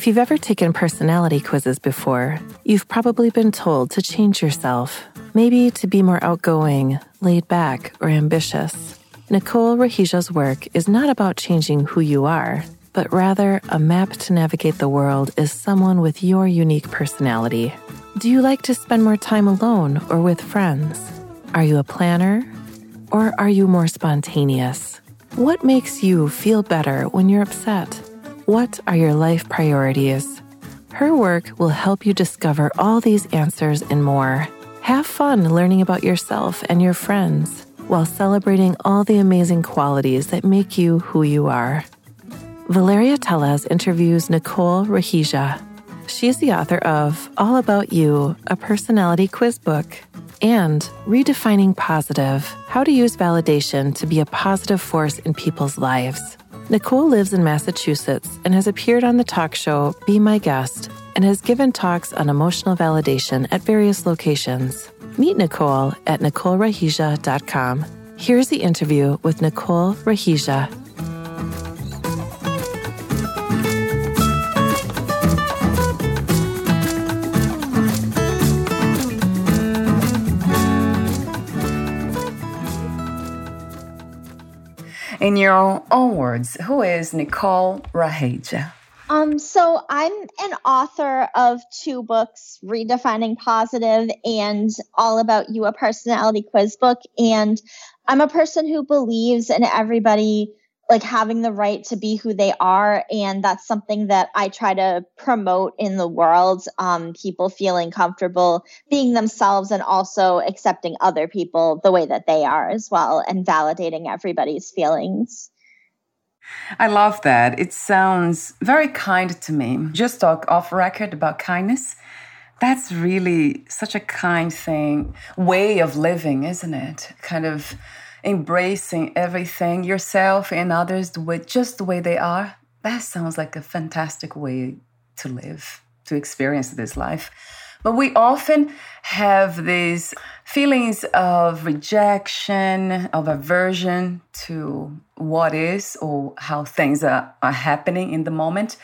If you've ever taken personality quizzes before, you've probably been told to change yourself, maybe to be more outgoing, laid back, or ambitious. Nicole Raheja's work is not about changing who you are, but rather a map to navigate the world as someone with your unique personality. Do you like to spend more time alone or with friends? Are you a planner? Or are you more spontaneous? What makes you feel better when you're upset? What are your life priorities? Her work will help you discover all these answers and more. Have fun learning about yourself and your friends while celebrating all the amazing qualities that make you who you are. Valeria Teles interviews Nicole Raheja. She is the author of All About You, a personality quiz book, and Redefining Positive How to Use Validation to Be a Positive Force in People's Lives. Nicole lives in Massachusetts and has appeared on the talk show Be My Guest and has given talks on emotional validation at various locations. Meet Nicole at NicoleRaheja.com. Here's the interview with Nicole Raheja. In your own words, who is Nicole Raheja? Um, so I'm an author of two books, Redefining Positive and All About You, a personality quiz book. And I'm a person who believes in everybody like having the right to be who they are and that's something that i try to promote in the world um, people feeling comfortable being themselves and also accepting other people the way that they are as well and validating everybody's feelings I love that. It sounds very kind to me. Just talk off record about kindness. That's really such a kind thing, way of living, isn't it? Kind of embracing everything, yourself and others, with just the way they are. That sounds like a fantastic way to live, to experience this life. But we often have these feelings of rejection, of aversion to what is or how things are, are happening in the moment.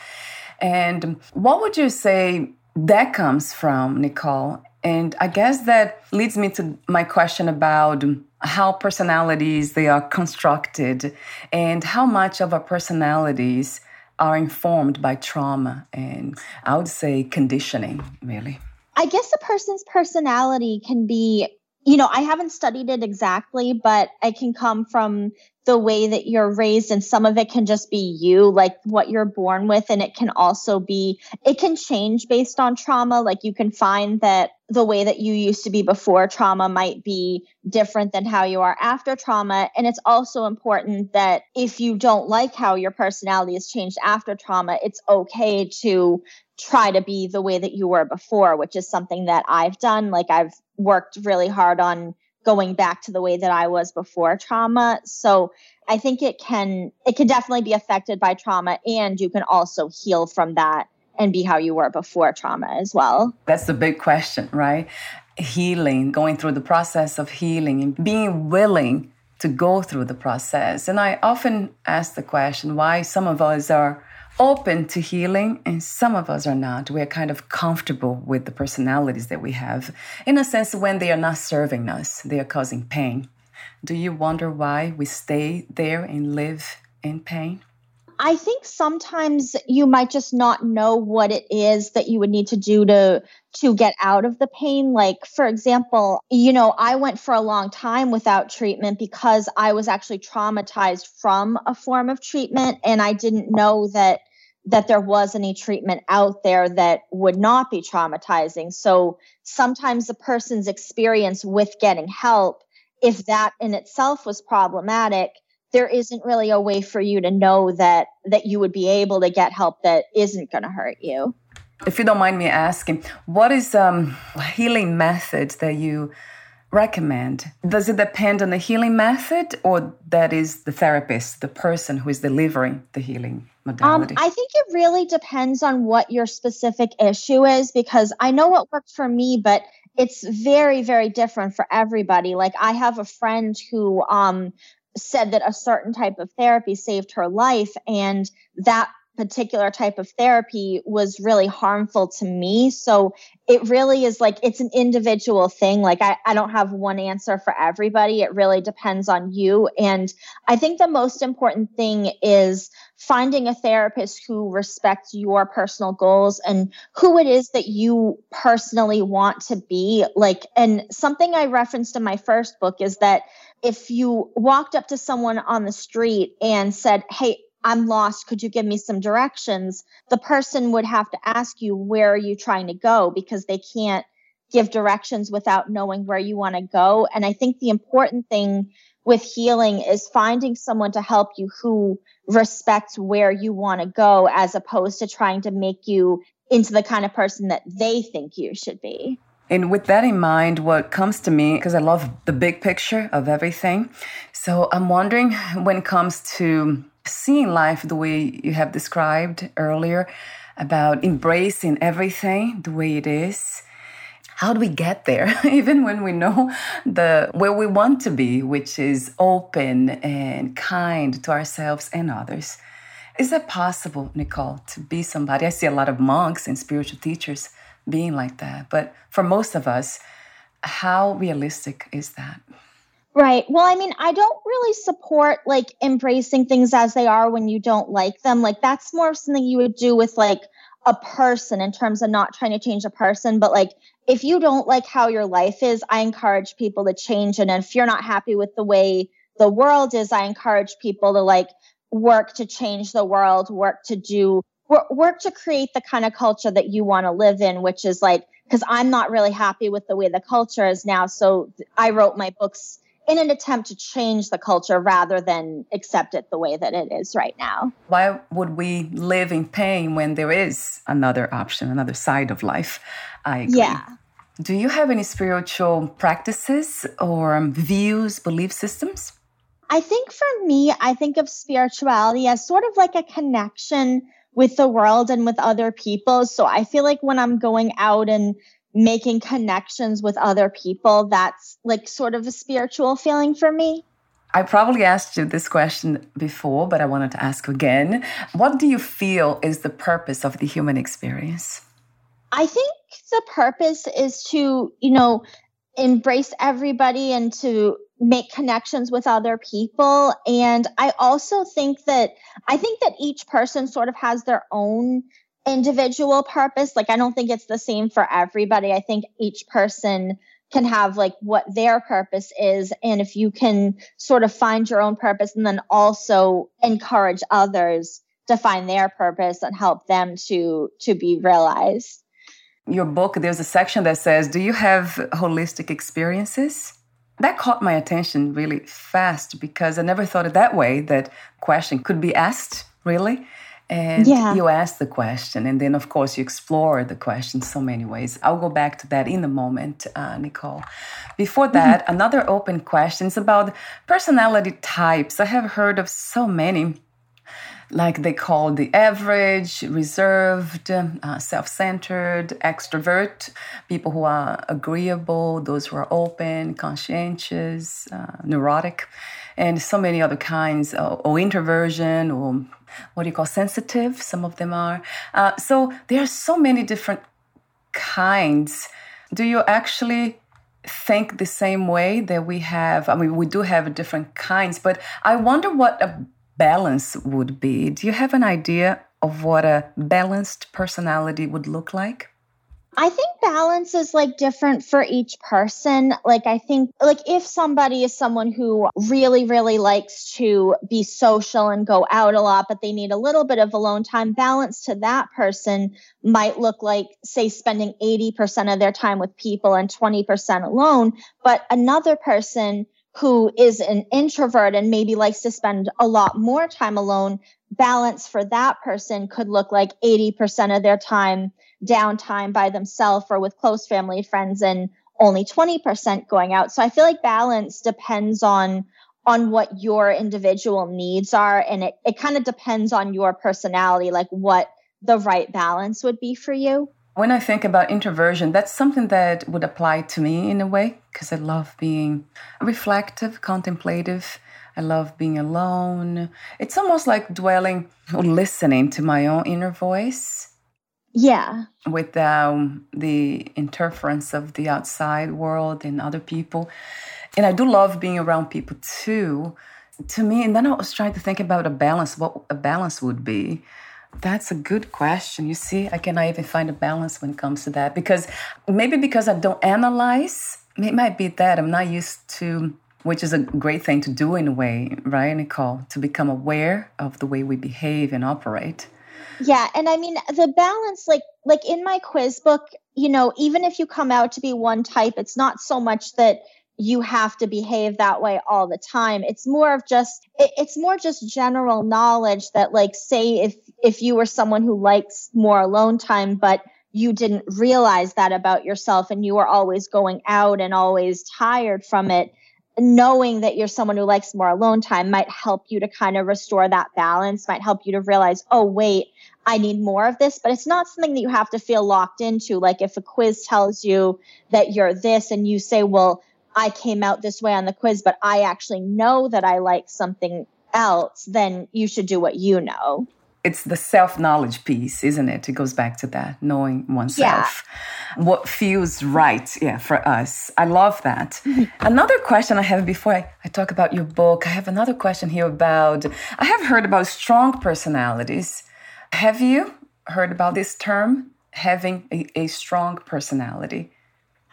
And what would you say that comes from, Nicole? And I guess that leads me to my question about how personalities they are constructed and how much of our personalities are informed by trauma and I would say conditioning, really. I guess a person's personality can be, you know, I haven't studied it exactly, but it can come from the way that you're raised and some of it can just be you like what you're born with and it can also be it can change based on trauma. Like you can find that the way that you used to be before trauma might be different than how you are after trauma. And it's also important that if you don't like how your personality has changed after trauma it's okay to try to be the way that you were before which is something that I've done like I've worked really hard on going back to the way that I was before trauma. So I think it can it can definitely be affected by trauma and you can also heal from that and be how you were before trauma as well. That's the big question, right? Healing, going through the process of healing and being willing to go through the process. And I often ask the question why some of us are open to healing, and some of us are not. We're kind of comfortable with the personalities that we have. In a sense, when they are not serving us, they are causing pain. Do you wonder why we stay there and live in pain? I think sometimes you might just not know what it is that you would need to do to to get out of the pain. Like for example, you know, I went for a long time without treatment because I was actually traumatized from a form of treatment and I didn't know that that there was any treatment out there that would not be traumatizing. So sometimes a person's experience with getting help if that in itself was problematic there isn't really a way for you to know that that you would be able to get help that isn't going to hurt you. If you don't mind me asking what is um healing method that you recommend? Does it depend on the healing method or that is the therapist the person who is delivering the healing modality? Um, i think it really depends on what your specific issue is because i know what worked for me but it's very very different for everybody. Like i have a friend who um said that a certain type of therapy saved her life and that particular type of therapy was really harmful to me. So it really is like it's an individual thing. Like I, I don't have one answer for everybody. It really depends on you. And I think the most important thing is finding a therapist who respects your personal goals and who it is that you personally want to be. Like, and something I referenced in my first book is that if you walked up to someone on the street and said, Hey, I'm lost. Could you give me some directions? The person would have to ask you, Where are you trying to go? Because they can't give directions without knowing where you want to go. And I think the important thing with healing is finding someone to help you who respects where you want to go as opposed to trying to make you into the kind of person that they think you should be. And with that in mind, what comes to me, because I love the big picture of everything. So I'm wondering when it comes to seeing life the way you have described earlier about embracing everything the way it is. How do we get there? Even when we know the where we want to be, which is open and kind to ourselves and others. Is it possible, Nicole, to be somebody? I see a lot of monks and spiritual teachers being like that. But for most of us, how realistic is that? Right. Well, I mean, I don't really support like embracing things as they are when you don't like them. Like that's more something you would do with like a person in terms of not trying to change a person, but like if you don't like how your life is, I encourage people to change. And if you're not happy with the way the world is, I encourage people to like work to change the world, work to do work to create the kind of culture that you want to live in, which is like, because I'm not really happy with the way the culture is now. So I wrote my books in an attempt to change the culture rather than accept it the way that it is right now. Why would we live in pain when there is another option, another side of life? I agree. Yeah. Do you have any spiritual practices or um, views, belief systems? I think for me, I think of spirituality as sort of like a connection with the world and with other people. So I feel like when I'm going out and making connections with other people, that's like sort of a spiritual feeling for me. I probably asked you this question before, but I wanted to ask again. What do you feel is the purpose of the human experience? I think the purpose is to, you know, embrace everybody and to make connections with other people. And I also think that I think that each person sort of has their own individual purpose. Like, I don't think it's the same for everybody. I think each person can have like what their purpose is. And if you can sort of find your own purpose and then also encourage others to find their purpose and help them to to be realized your book there's a section that says do you have holistic experiences that caught my attention really fast because I never thought it that way that question could be asked, really. And yeah. you ask the question, and then, of course, you explore the question so many ways. I'll go back to that in a moment, uh, Nicole. Before that, mm-hmm. another open question is about personality types. I have heard of so many like they call the average, reserved, uh, self centered, extrovert, people who are agreeable, those who are open, conscientious, uh, neurotic, and so many other kinds, uh, or introversion, or what do you call sensitive, some of them are. Uh, so there are so many different kinds. Do you actually think the same way that we have? I mean, we do have different kinds, but I wonder what a balance would be. Do you have an idea of what a balanced personality would look like? I think balance is like different for each person. Like, I think, like, if somebody is someone who really, really likes to be social and go out a lot, but they need a little bit of alone time, balance to that person might look like, say, spending 80% of their time with people and 20% alone. But another person who is an introvert and maybe likes to spend a lot more time alone, balance for that person could look like 80% of their time downtime by themselves or with close family friends and only 20% going out. So I feel like balance depends on on what your individual needs are and it, it kind of depends on your personality, like what the right balance would be for you. When I think about introversion, that's something that would apply to me in a way because I love being reflective, contemplative. I love being alone. It's almost like dwelling or listening to my own inner voice. Yeah. Without um, the interference of the outside world and other people. And I do love being around people too. To me, and then I was trying to think about a balance, what a balance would be. That's a good question. You see, I cannot even find a balance when it comes to that because maybe because I don't analyze, it might be that I'm not used to, which is a great thing to do in a way, right, Nicole? To become aware of the way we behave and operate. Yeah, and I mean the balance like like in my quiz book, you know, even if you come out to be one type, it's not so much that you have to behave that way all the time it's more of just it, it's more just general knowledge that like say if if you were someone who likes more alone time but you didn't realize that about yourself and you were always going out and always tired from it knowing that you're someone who likes more alone time might help you to kind of restore that balance might help you to realize oh wait I need more of this, but it's not something that you have to feel locked into. Like if a quiz tells you that you're this and you say, well, I came out this way on the quiz, but I actually know that I like something else, then you should do what you know. It's the self knowledge piece, isn't it? It goes back to that, knowing oneself. Yeah. What feels right, yeah, for us. I love that. Another question I have before I, I talk about your book, I have another question here about I have heard about strong personalities. Have you heard about this term, having a, a strong personality?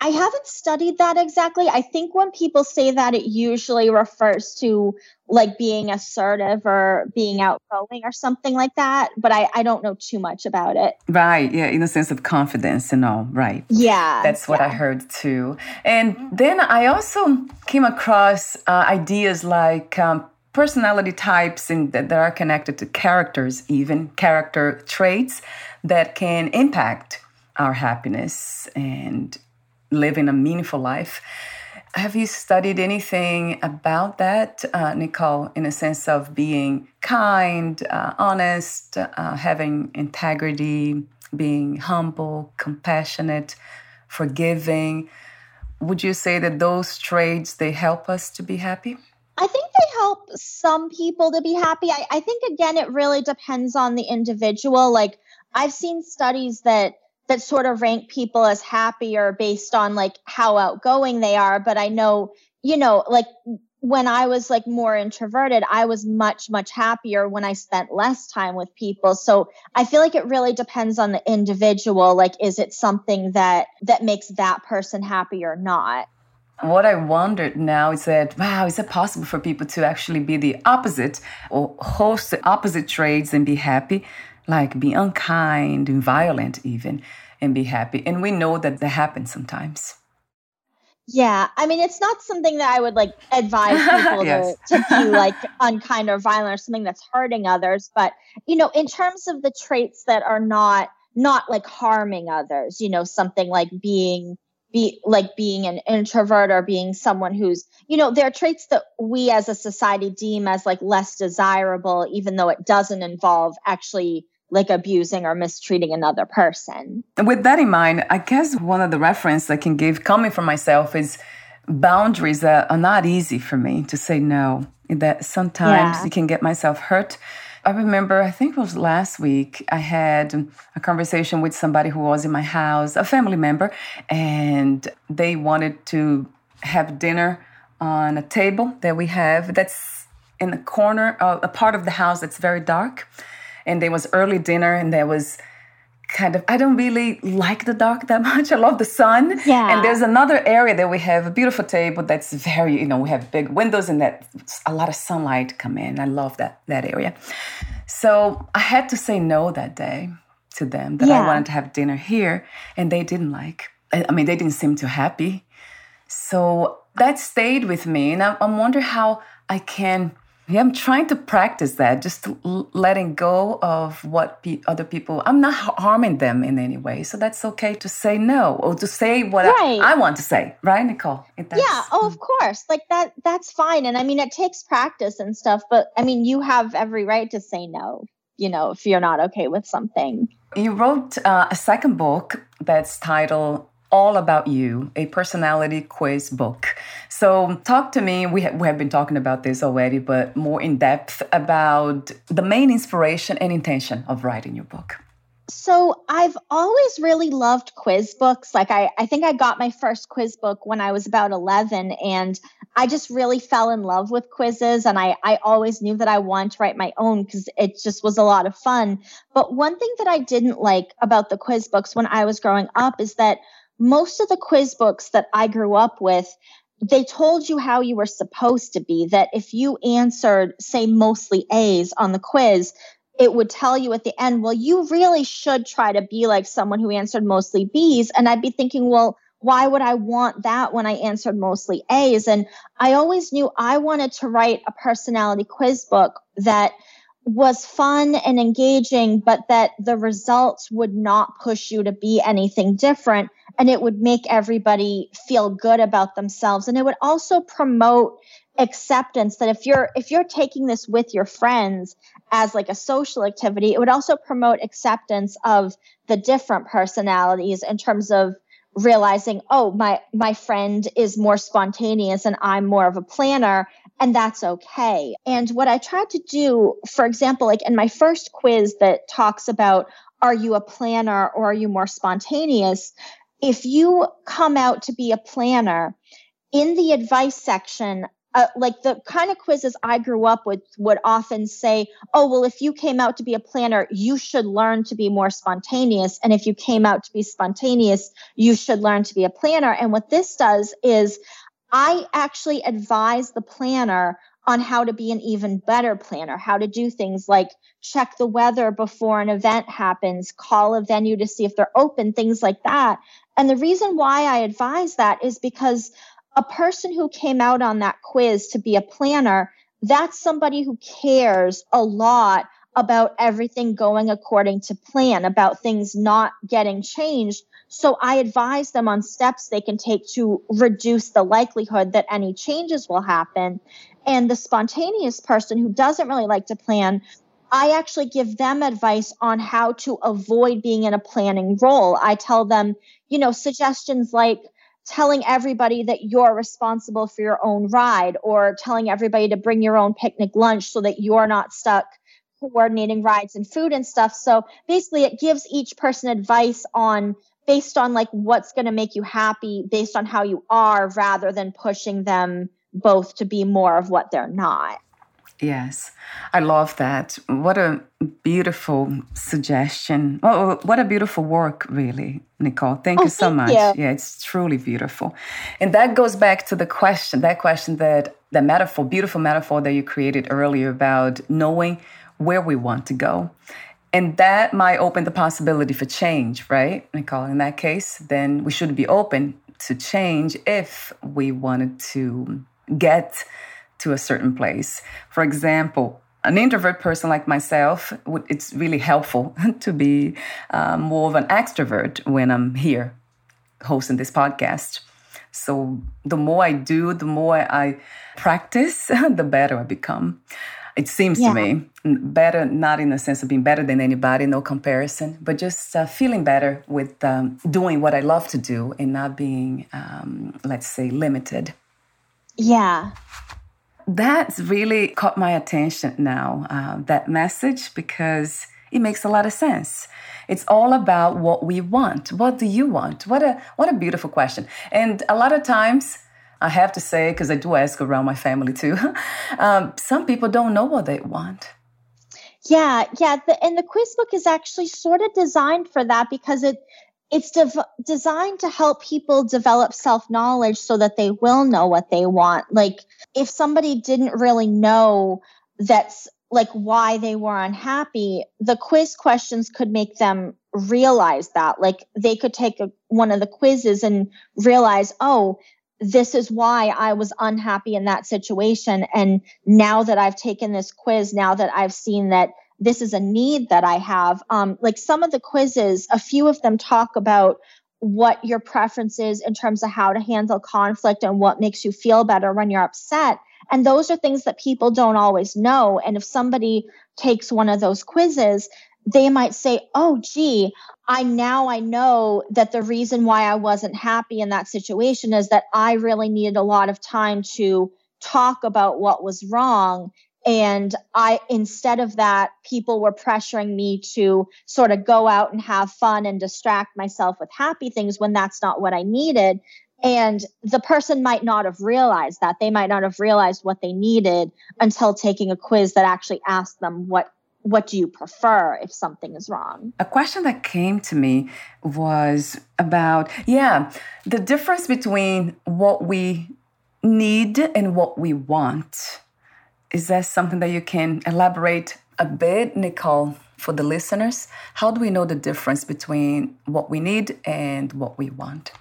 I haven't studied that exactly. I think when people say that, it usually refers to like being assertive or being outgoing or something like that. But I, I don't know too much about it. Right. Yeah. In the sense of confidence and all. Right. Yeah. That's what yeah. I heard too. And then I also came across uh, ideas like um, personality types and that, that are connected to characters, even character traits that can impact our happiness and living a meaningful life. Have you studied anything about that, uh, Nicole, in a sense of being kind, uh, honest, uh, having integrity, being humble, compassionate, forgiving? Would you say that those traits they help us to be happy? I think they help some people to be happy. I, I think again, it really depends on the individual. Like I've seen studies that that sort of rank people as happier based on like how outgoing they are. But i know you know like when i was like more introverted i was much much happier when i spent less time with people. So i feel like it really depends on the individual. Like is it something that that makes that person happy or not? What I wondered now is that, wow, is it possible for people to actually be the opposite or host the opposite traits and be happy? Like be unkind and violent even and be happy and we know that that happens sometimes yeah i mean it's not something that i would like advise people yes. to, to be like unkind or violent or something that's hurting others but you know in terms of the traits that are not not like harming others you know something like being be like being an introvert or being someone who's you know there are traits that we as a society deem as like less desirable even though it doesn't involve actually like abusing or mistreating another person. And With that in mind, I guess one of the reference I can give coming from myself is boundaries that are not easy for me to say no. That sometimes yeah. you can get myself hurt. I remember, I think it was last week, I had a conversation with somebody who was in my house, a family member, and they wanted to have dinner on a table that we have that's in a corner, uh, a part of the house that's very dark. And there was early dinner, and there was kind of I don't really like the dark that much. I love the sun. Yeah. And there's another area that we have a beautiful table that's very, you know, we have big windows and that a lot of sunlight come in. I love that that area. So I had to say no that day to them that Yeah. I wanted to have dinner here and they didn't like. I I mean, they didn't seem too happy. So that stayed with me. And I, I wonder how I can, yeah, I'm trying to practice that, just letting go of what pe- other people, I'm not harming them in any way. So that's okay to say no or to say what Right. I, I want to say, right, Nicole? Yeah oh of course like that that's fine and i mean it takes practice and stuff but i mean you have every right to say no you know if you're not okay with something You wrote uh, a second book that's titled All About You, a personality quiz book. So, talk to me. We, ha- we have been talking about this already, but more in depth about the main inspiration and intention of writing your book. So I've always really loved quiz books. Like I, I think I got my first quiz book when I was about 11 and I just really fell in love with quizzes and I, I always knew that I wanted to write my own because it just was a lot of fun. But one thing that I didn't like about the quiz books when I was growing up is that most of the quiz books that I grew up with, they told you how you were supposed to be, that if you answered, say, mostly A's on the quiz, it would tell you at the end, well, you really should try to be like someone who answered mostly B's. And I'd be thinking, well, why would I want that when I answered mostly A's? And I always knew I wanted to write a personality quiz book that was fun and engaging, but that the results would not push you to be anything different. And it would make everybody feel good about themselves. And it would also promote acceptance that if you're if you're taking this with your friends as like a social activity it would also promote acceptance of the different personalities in terms of realizing oh my my friend is more spontaneous and i'm more of a planner and that's okay. And what i tried to do for example like in my first quiz that talks about are you a planner or are you more spontaneous? If you come out to be a planner in the advice section uh, like the kind of quizzes I grew up with would often say, oh, well, if you came out to be a planner, you should learn to be more spontaneous. And if you came out to be spontaneous, you should learn to be a planner. And what this does is I actually advise the planner on how to be an even better planner, how to do things like check the weather before an event happens, call a venue to see if they're open, things like that. And the reason why I advise that is because a person who came out on that quiz to be a planner, that's somebody who cares a lot about everything going according to plan, about things not getting changed. So I advise them on steps they can take to reduce the likelihood that any changes will happen. And the spontaneous person who doesn't really like to plan, I actually give them advice on how to avoid being in a planning role. I tell them, you know, suggestions like, telling everybody that you're responsible for your own ride or telling everybody to bring your own picnic lunch so that you're not stuck coordinating rides and food and stuff. So basically it gives each person advice on based on like what's going to make you happy based on how you are rather than pushing them both to be more of what they're not. Yes, I love that. What a beautiful suggestion. Oh, oh, what a beautiful work, really, Nicole. Thank Oh, you so thank much. you. Yeah, it's truly beautiful. And that goes back to the question, that question that the metaphor, beautiful metaphor that you created earlier about knowing where we want to go. And that might open the possibility for change, right, Nicole? In that case, then we should be open to change if we wanted to get to a certain place. For example, an introvert person like myself, it's really helpful to be uh, more of an extrovert when I'm here hosting this podcast. So the more I do, the more I practice, the better I become. It seems Yeah. to me better, not in the sense of being better than anybody, no comparison, but just uh, feeling better with um, doing what I love to do and not being, um, let's say, limited Yeah. That's really caught my attention now uh, that message because it makes a lot of sense it's all about what we want what do you want what a what a beautiful question and a lot of times I have to say, because I do ask around my family too, um, some people don't know what they want. Yeah, yeah. The, and the quiz book is actually sort of designed for that because it it's de- designed to help people develop self knowledge so that they will know what they want. Like if somebody didn't really know that's like why they were unhappy, the quiz questions could make them realize that. Like they could take a, one of the quizzes and realize, oh, this is why I was unhappy in that situation. And now that I've taken this quiz, now that I've seen that this is a need that I have, um, like some of the quizzes, a few of them talk about what your preference is in terms of how to handle conflict and what makes you feel better when you're upset. And those are things that people don't always know. And if somebody takes one of those quizzes, they might say, "Oh, gee, I now I know that the reason why I wasn't happy in that situation is that I really needed a lot of time to talk about what was wrong." And I, instead of that, people were pressuring me to sort of go out and have fun and distract myself with happy things when that's not what I needed. And the person might not have realized that. They might not have realized what they needed until taking a quiz that actually asked them what what do you prefer if something is wrong? A question that came to me was about, yeah, the difference between what we need and what we want. Is that something that you can elaborate a bit, Nicole, for the listeners? How do we know the difference between what we need and what we want?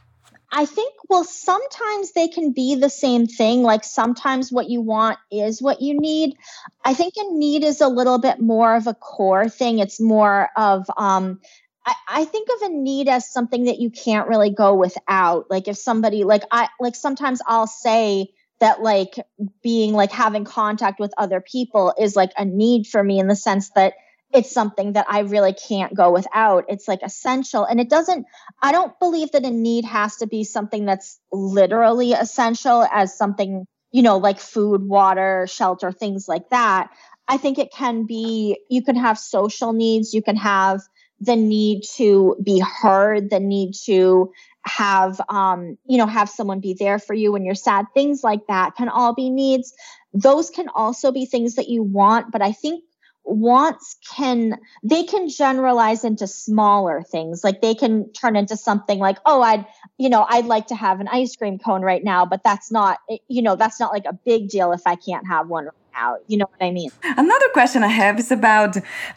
I think, well, sometimes they can be the same thing. Like sometimes what you want is what you need. I think a need is a little bit more of a core thing. It's more of, um, I, I think of a need as something that you can't really go without. Like if somebody, like I, like sometimes I'll say, that like being like having contact with other people is like a need for me in the sense that it's something that I really can't go without. It's like essential. And it doesn't, I don't believe that a need has to be something that's literally essential as something, you know, like food, water, shelter, things like that. I think it can be, you can have social needs, you can have the need to be heard, the need to have, um, you know, have someone be there for you when you're sad. Things like that can all be needs. Those can also be things that you want, but I think wants can they can generalize into smaller things like they can turn into something like oh i'd you know i'd like to have an ice cream cone right now but that's not eh, you know that's not like a big deal if i can't have one right now you know what i mean another question i have is about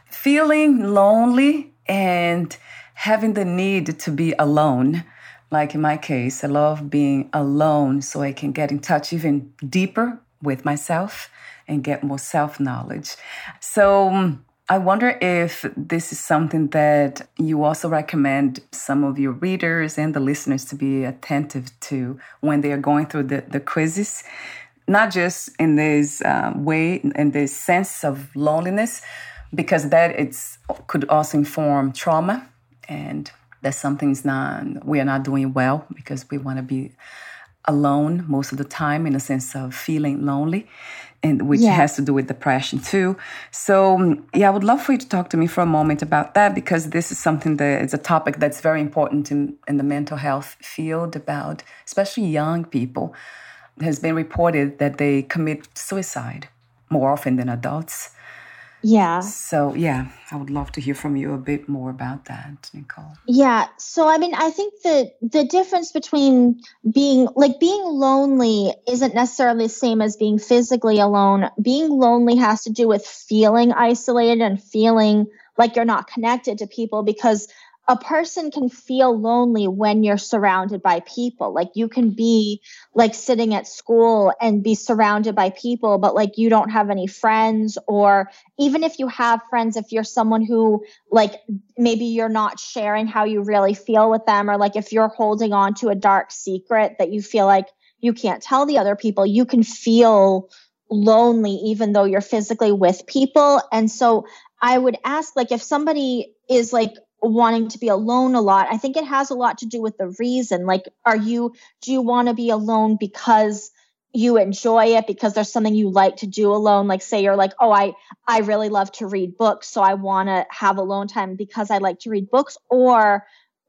feeling lonely and having the need to be alone like in my case i love being alone so i can get in touch even deeper with myself and get more self knowledge. So, um, I wonder if this is something that you also recommend some of your readers and the listeners to be attentive to when they are going through the, the quizzes, not just in this uh, way, in this sense of loneliness, because that it's could also inform trauma and that something's not we are not doing well because we want to be alone most of the time in a sense of feeling lonely and which yeah. has to do with depression too. So yeah, I would love for you to talk to me for a moment about that because this is something that is a topic that's very important in, in the mental health field about especially young people. It has been reported that they commit suicide more often than adults. Yeah. So, yeah, I would love to hear from you a bit more about that, Nicole. Yeah. So, I mean, I think the the difference between being like being lonely isn't necessarily the same as being physically alone. Being lonely has to do with feeling isolated and feeling like you're not connected to people because a person can feel lonely when you're surrounded by people. Like you can be like sitting at school and be surrounded by people, but like you don't have any friends. Or even if you have friends, if you're someone who like maybe you're not sharing how you really feel with them, or like if you're holding on to a dark secret that you feel like you can't tell the other people, you can feel lonely even though you're physically with people. And so I would ask like if somebody is like wanting to be alone a lot. I think it has a lot to do with the reason. Like are you do you want to be alone because you enjoy it because there's something you like to do alone? Like say you're like oh i i really love to read books so i want to have alone time because i like to read books. Or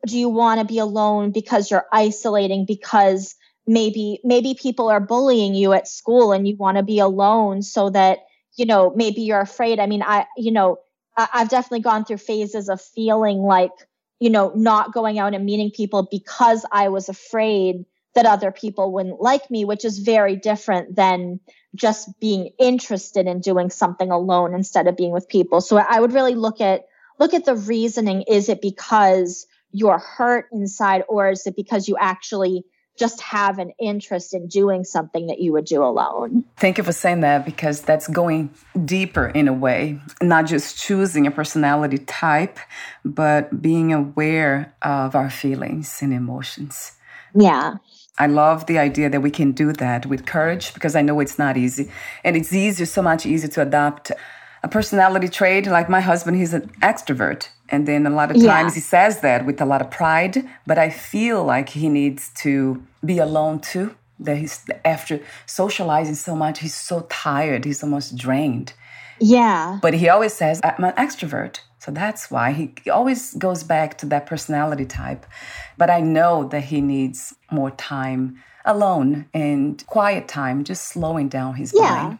do you want to be alone because you're isolating because maybe maybe people are bullying you at school and you want to be alone so that you know maybe you're afraid. I mean i you know i've definitely gone through phases of feeling like you know not going out and meeting people because i was afraid that other people wouldn't like me which is very different than just being interested in doing something alone instead of being with people. So i would really look at look at the reasoning. Is it because you're hurt inside or is it because you actually just have an interest in doing something that you would do alone. Thank you for saying that because that's going deeper in a way, not just choosing a personality type, but being aware of our feelings and emotions. Yeah. I love the idea that we can do that with courage because I know it's not easy. And it's easier, so much easier to adopt a personality trait. Like my husband, he's an extrovert. And then a lot of times yeah. he says that with a lot of pride, but I feel like he needs to be alone too. That he's after socializing so much, he's so tired, he's almost drained. Yeah. But he always says, I'm an extrovert. So that's why he, he always goes back to that personality type. But I know that he needs more time alone and quiet time, just slowing down his yeah. mind.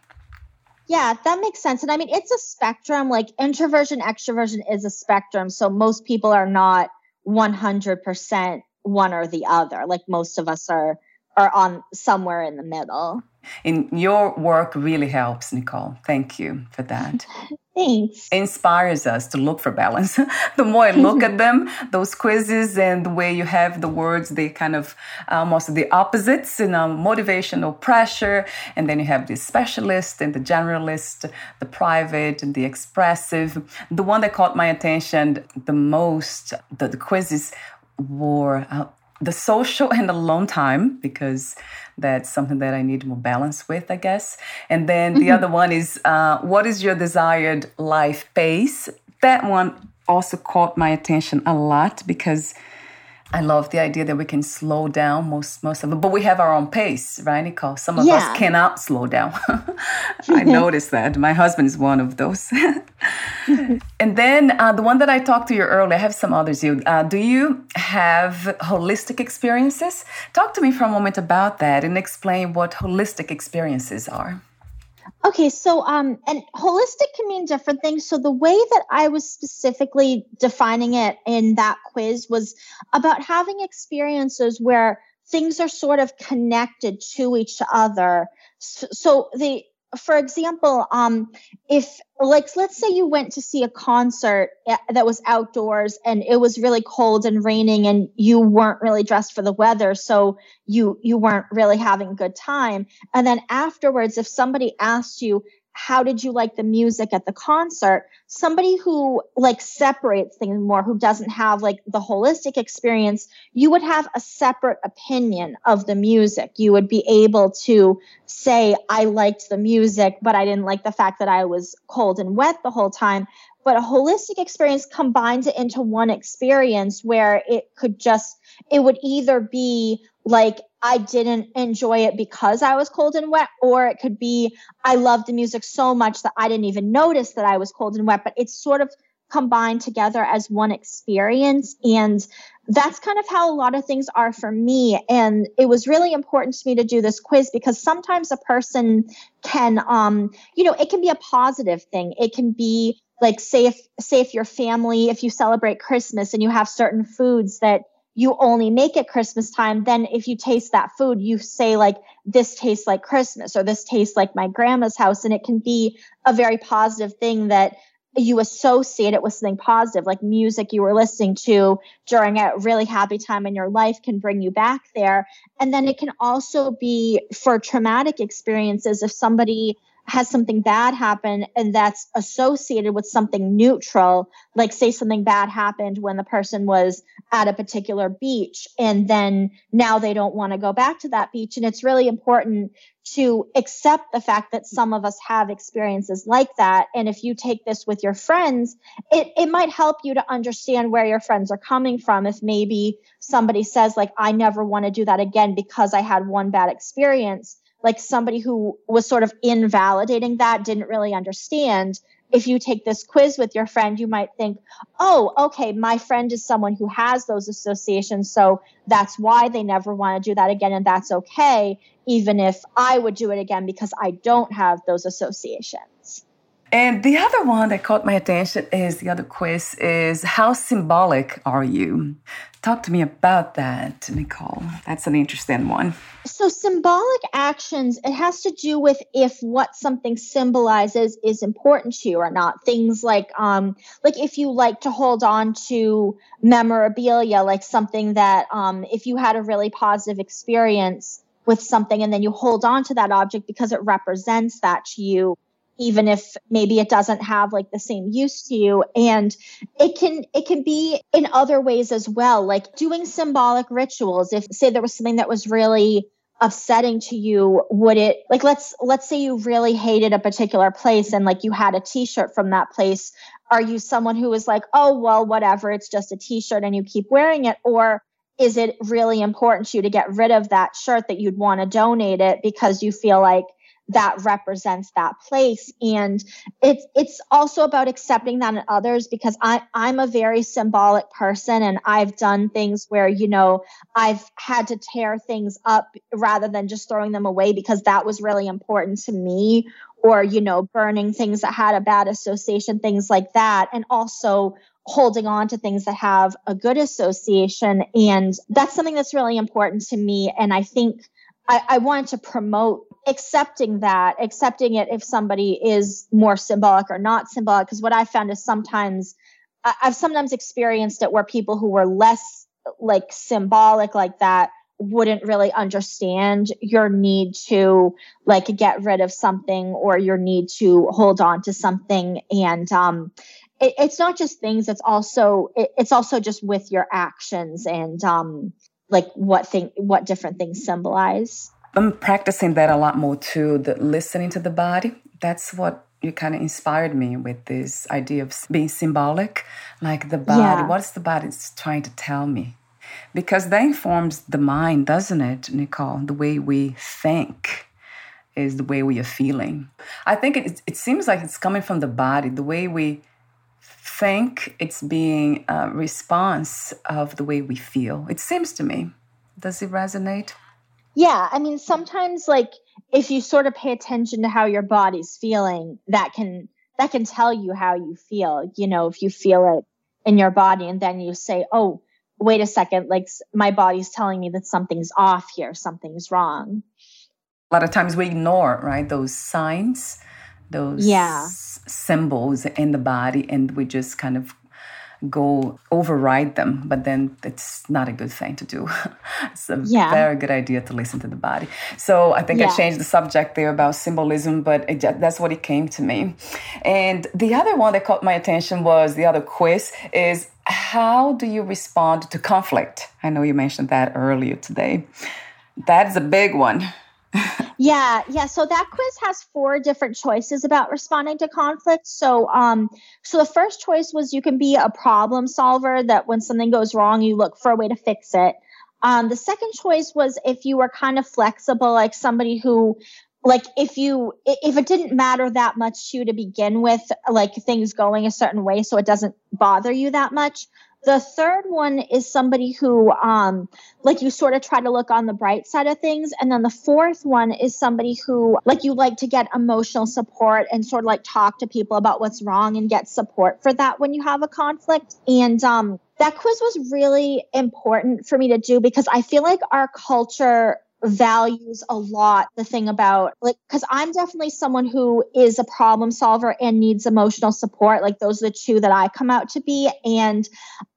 Yeah, that makes sense. And I mean, it's a spectrum. Like introversion, extroversion is a spectrum. So most people are not 100% one or the other. Like most of us are are on somewhere in the middle. And your work really helps, Nicole. Thank you for that. Thanks. Inspires us to look for balance. the more I look at them, those quizzes and the way you have the words, they kind of almost the opposites, you know, motivational pressure. And then you have the specialist and the generalist, the private and the expressive. The one that caught my attention the most, the, the quizzes were uh, the social and alone time because that's something that I need more balance with, I guess. And then the mm-hmm. other one is uh, what is your desired life pace? That one also caught my attention a lot because I love the idea that we can slow down most most of it, but we have our own pace, right, Nicole? Some of yeah. us cannot slow down. I noticed that. My husband is one of those. and then uh, the one that I talked to you earlier, I have some others. You uh, do you have holistic experiences? Talk to me for a moment about that and explain what holistic experiences are. Okay, so um, and holistic can mean different things. So the way that I was specifically defining it in that quiz was about having experiences where things are sort of connected to each other. So, the for example, um, if like let's say you went to see a concert eh, that was outdoors and it was really cold and raining and you weren't really dressed for the weather, so you you weren't really having a good time. And then afterwards, if somebody asked you, how did you like the music at the concert? Somebody who like separates things more who doesn't have like the holistic experience you would have a separate opinion of the music. You would be able to say i liked the music but i didn't like the fact that i was cold and wet the whole time. But a holistic experience combines it into one experience where it could just it would either be like I didn't enjoy it because I was cold and wet, or it could be I loved the music so much that I didn't even notice that I was cold and wet, but it's sort of combined together as one experience. And that's kind of how a lot of things are for me. And it was really important to me to do this quiz because sometimes a person can, um, you know, it can be a positive thing. It can be like, say if, say if your family, if you celebrate Christmas and you have certain foods that you only make it Christmas time, then if you taste that food, you say like, this tastes like Christmas or this tastes like my grandma's house. And it can be a very positive thing that you associate it with something positive, like music you were listening to during a really happy time in your life can bring you back there. And then it can also be for traumatic experiences. If somebody has something bad happen and that's associated with something neutral, like say something bad happened when the person was at a particular beach and then now they don't want to go back to that beach. And it's really important to accept the fact that some of us have experiences like that. And if you take this with your friends, it, it might help you to understand where your friends are coming from. If maybe somebody says, like, I never want to do that again because I had one bad experience like somebody who was sort of invalidating that didn't really understand if you take this quiz with your friend, you might think, oh, okay, my friend is someone who has those associations. So that's why they never want to do that again. And that's okay, even if I would do it again because I don't have those associations. And the other one that caught my attention is the other quiz is how symbolic are you? Talk to me about that, Nicole. That's an interesting one. So symbolic actions, it has to do with if what something symbolizes is important to you or not. Things like um like if you like to hold on to memorabilia, like something that um if you had a really positive experience with something and then you hold on to that object because it represents that to you even if maybe it doesn't have like the same use to you. And it can it can be in other ways as well like doing symbolic rituals. If say there was something that was really upsetting to you would it like let's let's say you really hated a particular place and like you had a t-shirt from that place. Are you someone who is like oh well whatever it's just a t-shirt and you keep wearing it or is it really important to you to get rid of that shirt that you'd want to donate it because you feel like that represents that place. And it's it's also about accepting that in others because i i'm a very symbolic person and i've done things where you know i've had to tear things up rather than just throwing them away because that was really important to me or you know burning things that had a bad association things like that. And also holding on to things that have a good association. And that's something that's really important to me. And i think I, I wanted to promote accepting that, accepting it if somebody is more symbolic or not symbolic. Because what I found is sometimes I've sometimes experienced it where people who were less like symbolic like that wouldn't really understand your need to like get rid of something or your need to hold on to something and um it, it's not just things it's also it, it's also just with your actions and um like what thing what different things symbolize i'm practicing that a lot more too the listening to the body that's what you kind of inspired me with this idea of being symbolic like the body yeah. what's the body trying to tell me because that informs the mind doesn't it nicole the way we think is the way we are feeling i think it, it seems like it's coming from the body the way we think it's being a response of the way we feel. It seems to me. Does it resonate? Yeah, I mean sometimes like if you sort of pay attention to how your body's feeling, that can that can tell you how you feel. You know, if you feel it in your body and then you say, "Oh, wait a second, like my body's telling me that something's off here, something's wrong." A lot of times we ignore, right, those signs those yeah. symbols in the body and we just kind of go override them but then it's not a good thing to do. It's a yeah. very good idea to listen to the body. So i think yeah. i changed the subject there about symbolism but it, that's what it came to me. And the other one that caught my attention was the other quiz is how do you respond to conflict? I know you mentioned that earlier today. That's a big one yeah, yeah. So that quiz has four different choices about responding to conflict. So, um, so the first choice was you can be a problem solver. That when something goes wrong, you look for a way to fix it. Um, the second choice was if you were kind of flexible, like somebody who, like, if you if it didn't matter that much to you to begin with, like things going a certain way, so it doesn't bother you that much. The third one is somebody who, um, like you sort of try to look on the bright side of things. And then the fourth one is somebody who, like, you like to get emotional support and sort of like talk to people about what's wrong and get support for that when you have a conflict. And, um, that quiz was really important for me to do because I feel like our culture values a lot the thing about like because i'm definitely someone who is a problem solver and needs emotional support. Like those are the two that i come out to be. And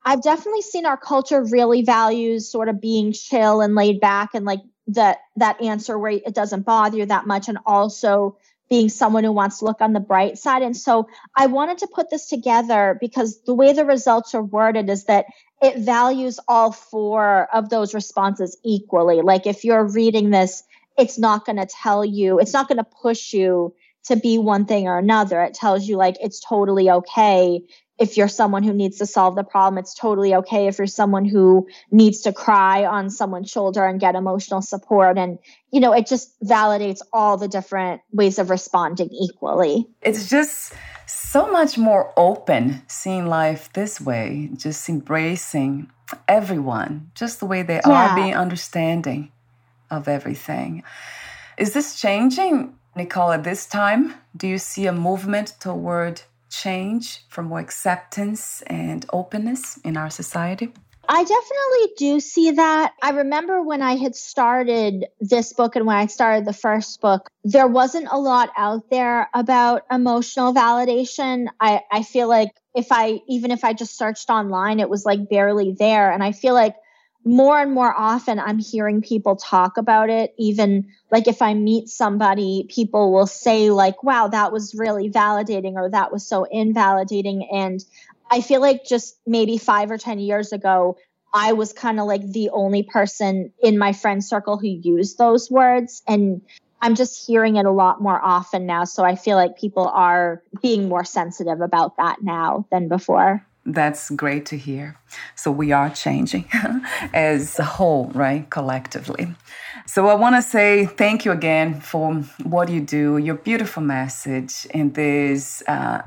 i've definitely seen our culture really values sort of being chill and laid back and like that that answer where it doesn't bother you that much. And also being someone who wants to look on the bright side. And so I wanted to put this together because the way the results are worded is that it values all four of those responses equally. Like if you're reading this, it's not going to tell you, it's not going to push you to be one thing or another. It tells you like it's totally okay if you're someone who needs to solve the problem. It's totally okay if you're someone who needs to cry on someone's shoulder and get emotional support. And, you know, it just validates all the different ways of responding equally. It's just so much more open seeing life this way, just embracing everyone just the way they yeah. are, being understanding of everything. Is this changing, Nicole, at this time? Do you see a movement toward change for more acceptance and openness in our society? I definitely do see that. I remember when I had started this book and when I started the first book, there wasn't a lot out there about emotional validation. I, I feel like if I, even if I just searched online, it was like barely there. And I feel like more and more often I'm hearing people talk about it. Even like if I meet somebody, people will say, like, wow, that was really validating or that was so invalidating. And I feel like just maybe five or 10 years ago, I was kind of like the only person in my friend circle who used those words. And I'm just hearing it a lot more often now. So I feel like people are being more sensitive about that now than before. That's great to hear. So we are changing as a whole, right? Collectively. So I want to say thank you again for what you do, your beautiful message, and this uh,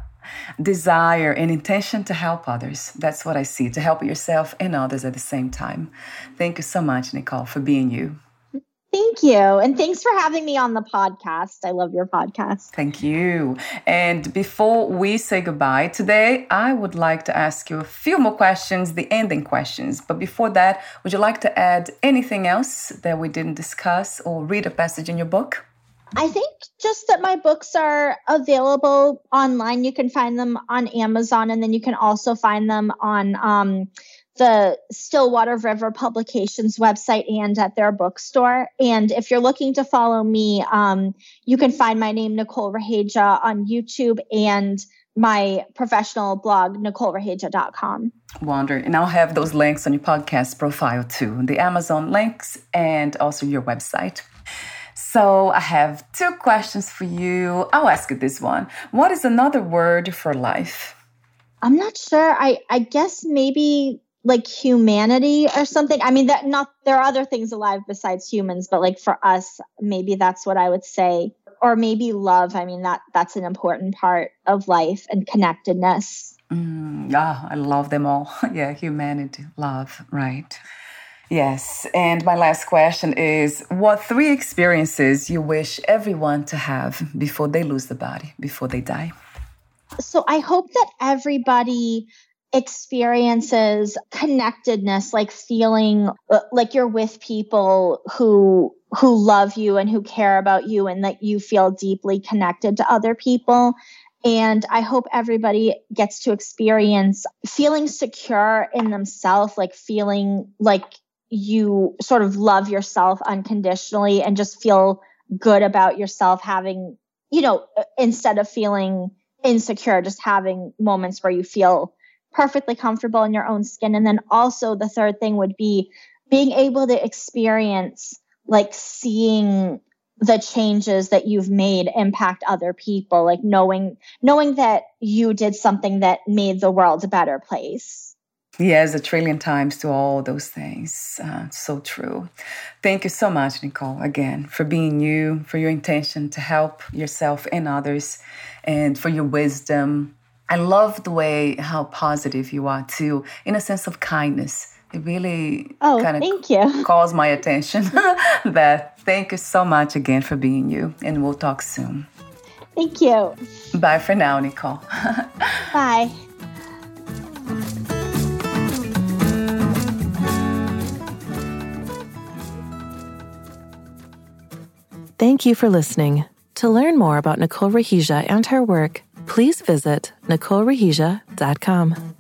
desire and intention to help others. That's what I see, to help yourself and others at the same time. Thank you so much, Nicole, for being you. Thank you. And thanks for having me on the podcast. I love your podcast. Thank you. And before we say goodbye today, I would like to ask you a few more questions, the ending questions. But before that, would you like to add anything else that we didn't discuss or read a passage in your book? I think just that my books are available online. You can find them on Amazon, and then you can also find them on um, the Stillwater River Publications website and at their bookstore. And if you're looking to follow me, um, you can find my name, Nicole Raheja, on YouTube and my professional blog, NicoleRaheja.com. Wonder. And I'll have those links on your podcast profile too, the Amazon links and also your website. So I have two questions for you. I'll ask you this one. What is another word for life? I'm not sure. I, I guess maybe like humanity or something. I mean that not there are other things alive besides humans, but like for us, maybe that's what I would say. Or maybe love. I mean that that's an important part of life and connectedness. Mm, yeah, I love them all. yeah, humanity, love, right. Yes. And my last question is what three experiences you wish everyone to have before they lose the body, before they die? So I hope that everybody experiences connectedness like feeling uh, like you're with people who who love you and who care about you and that you feel deeply connected to other people. And I hope everybody gets to experience feeling secure in themselves, like feeling like you sort of love yourself unconditionally and just feel good about yourself having, you know, instead of feeling insecure, just having moments where you feel perfectly comfortable in your own skin. And then also the third thing would be being able to experience like seeing the changes that you've made impact other people like knowing knowing that you did something that made the world a better place Yes, a trillion times to all those things. Uh, so true. Thank you so much, Nicole, again, for being you, for your intention to help yourself and others, and for your wisdom. I love the way how positive you are too, in a sense of kindness. It really oh, kind of thank you. calls my attention. that thank you so much again for being you, and we'll talk soon. Thank you. Bye for now, Nicole. Bye. Thank you for listening. To learn more about Nicole Raheja and her work, please visit NicoleRaheja.com.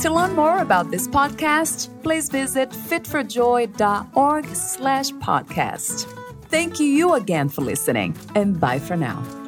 To learn more about this podcast, please visit fitforjoy.org slash podcast. Thank you again for listening, and bye for now.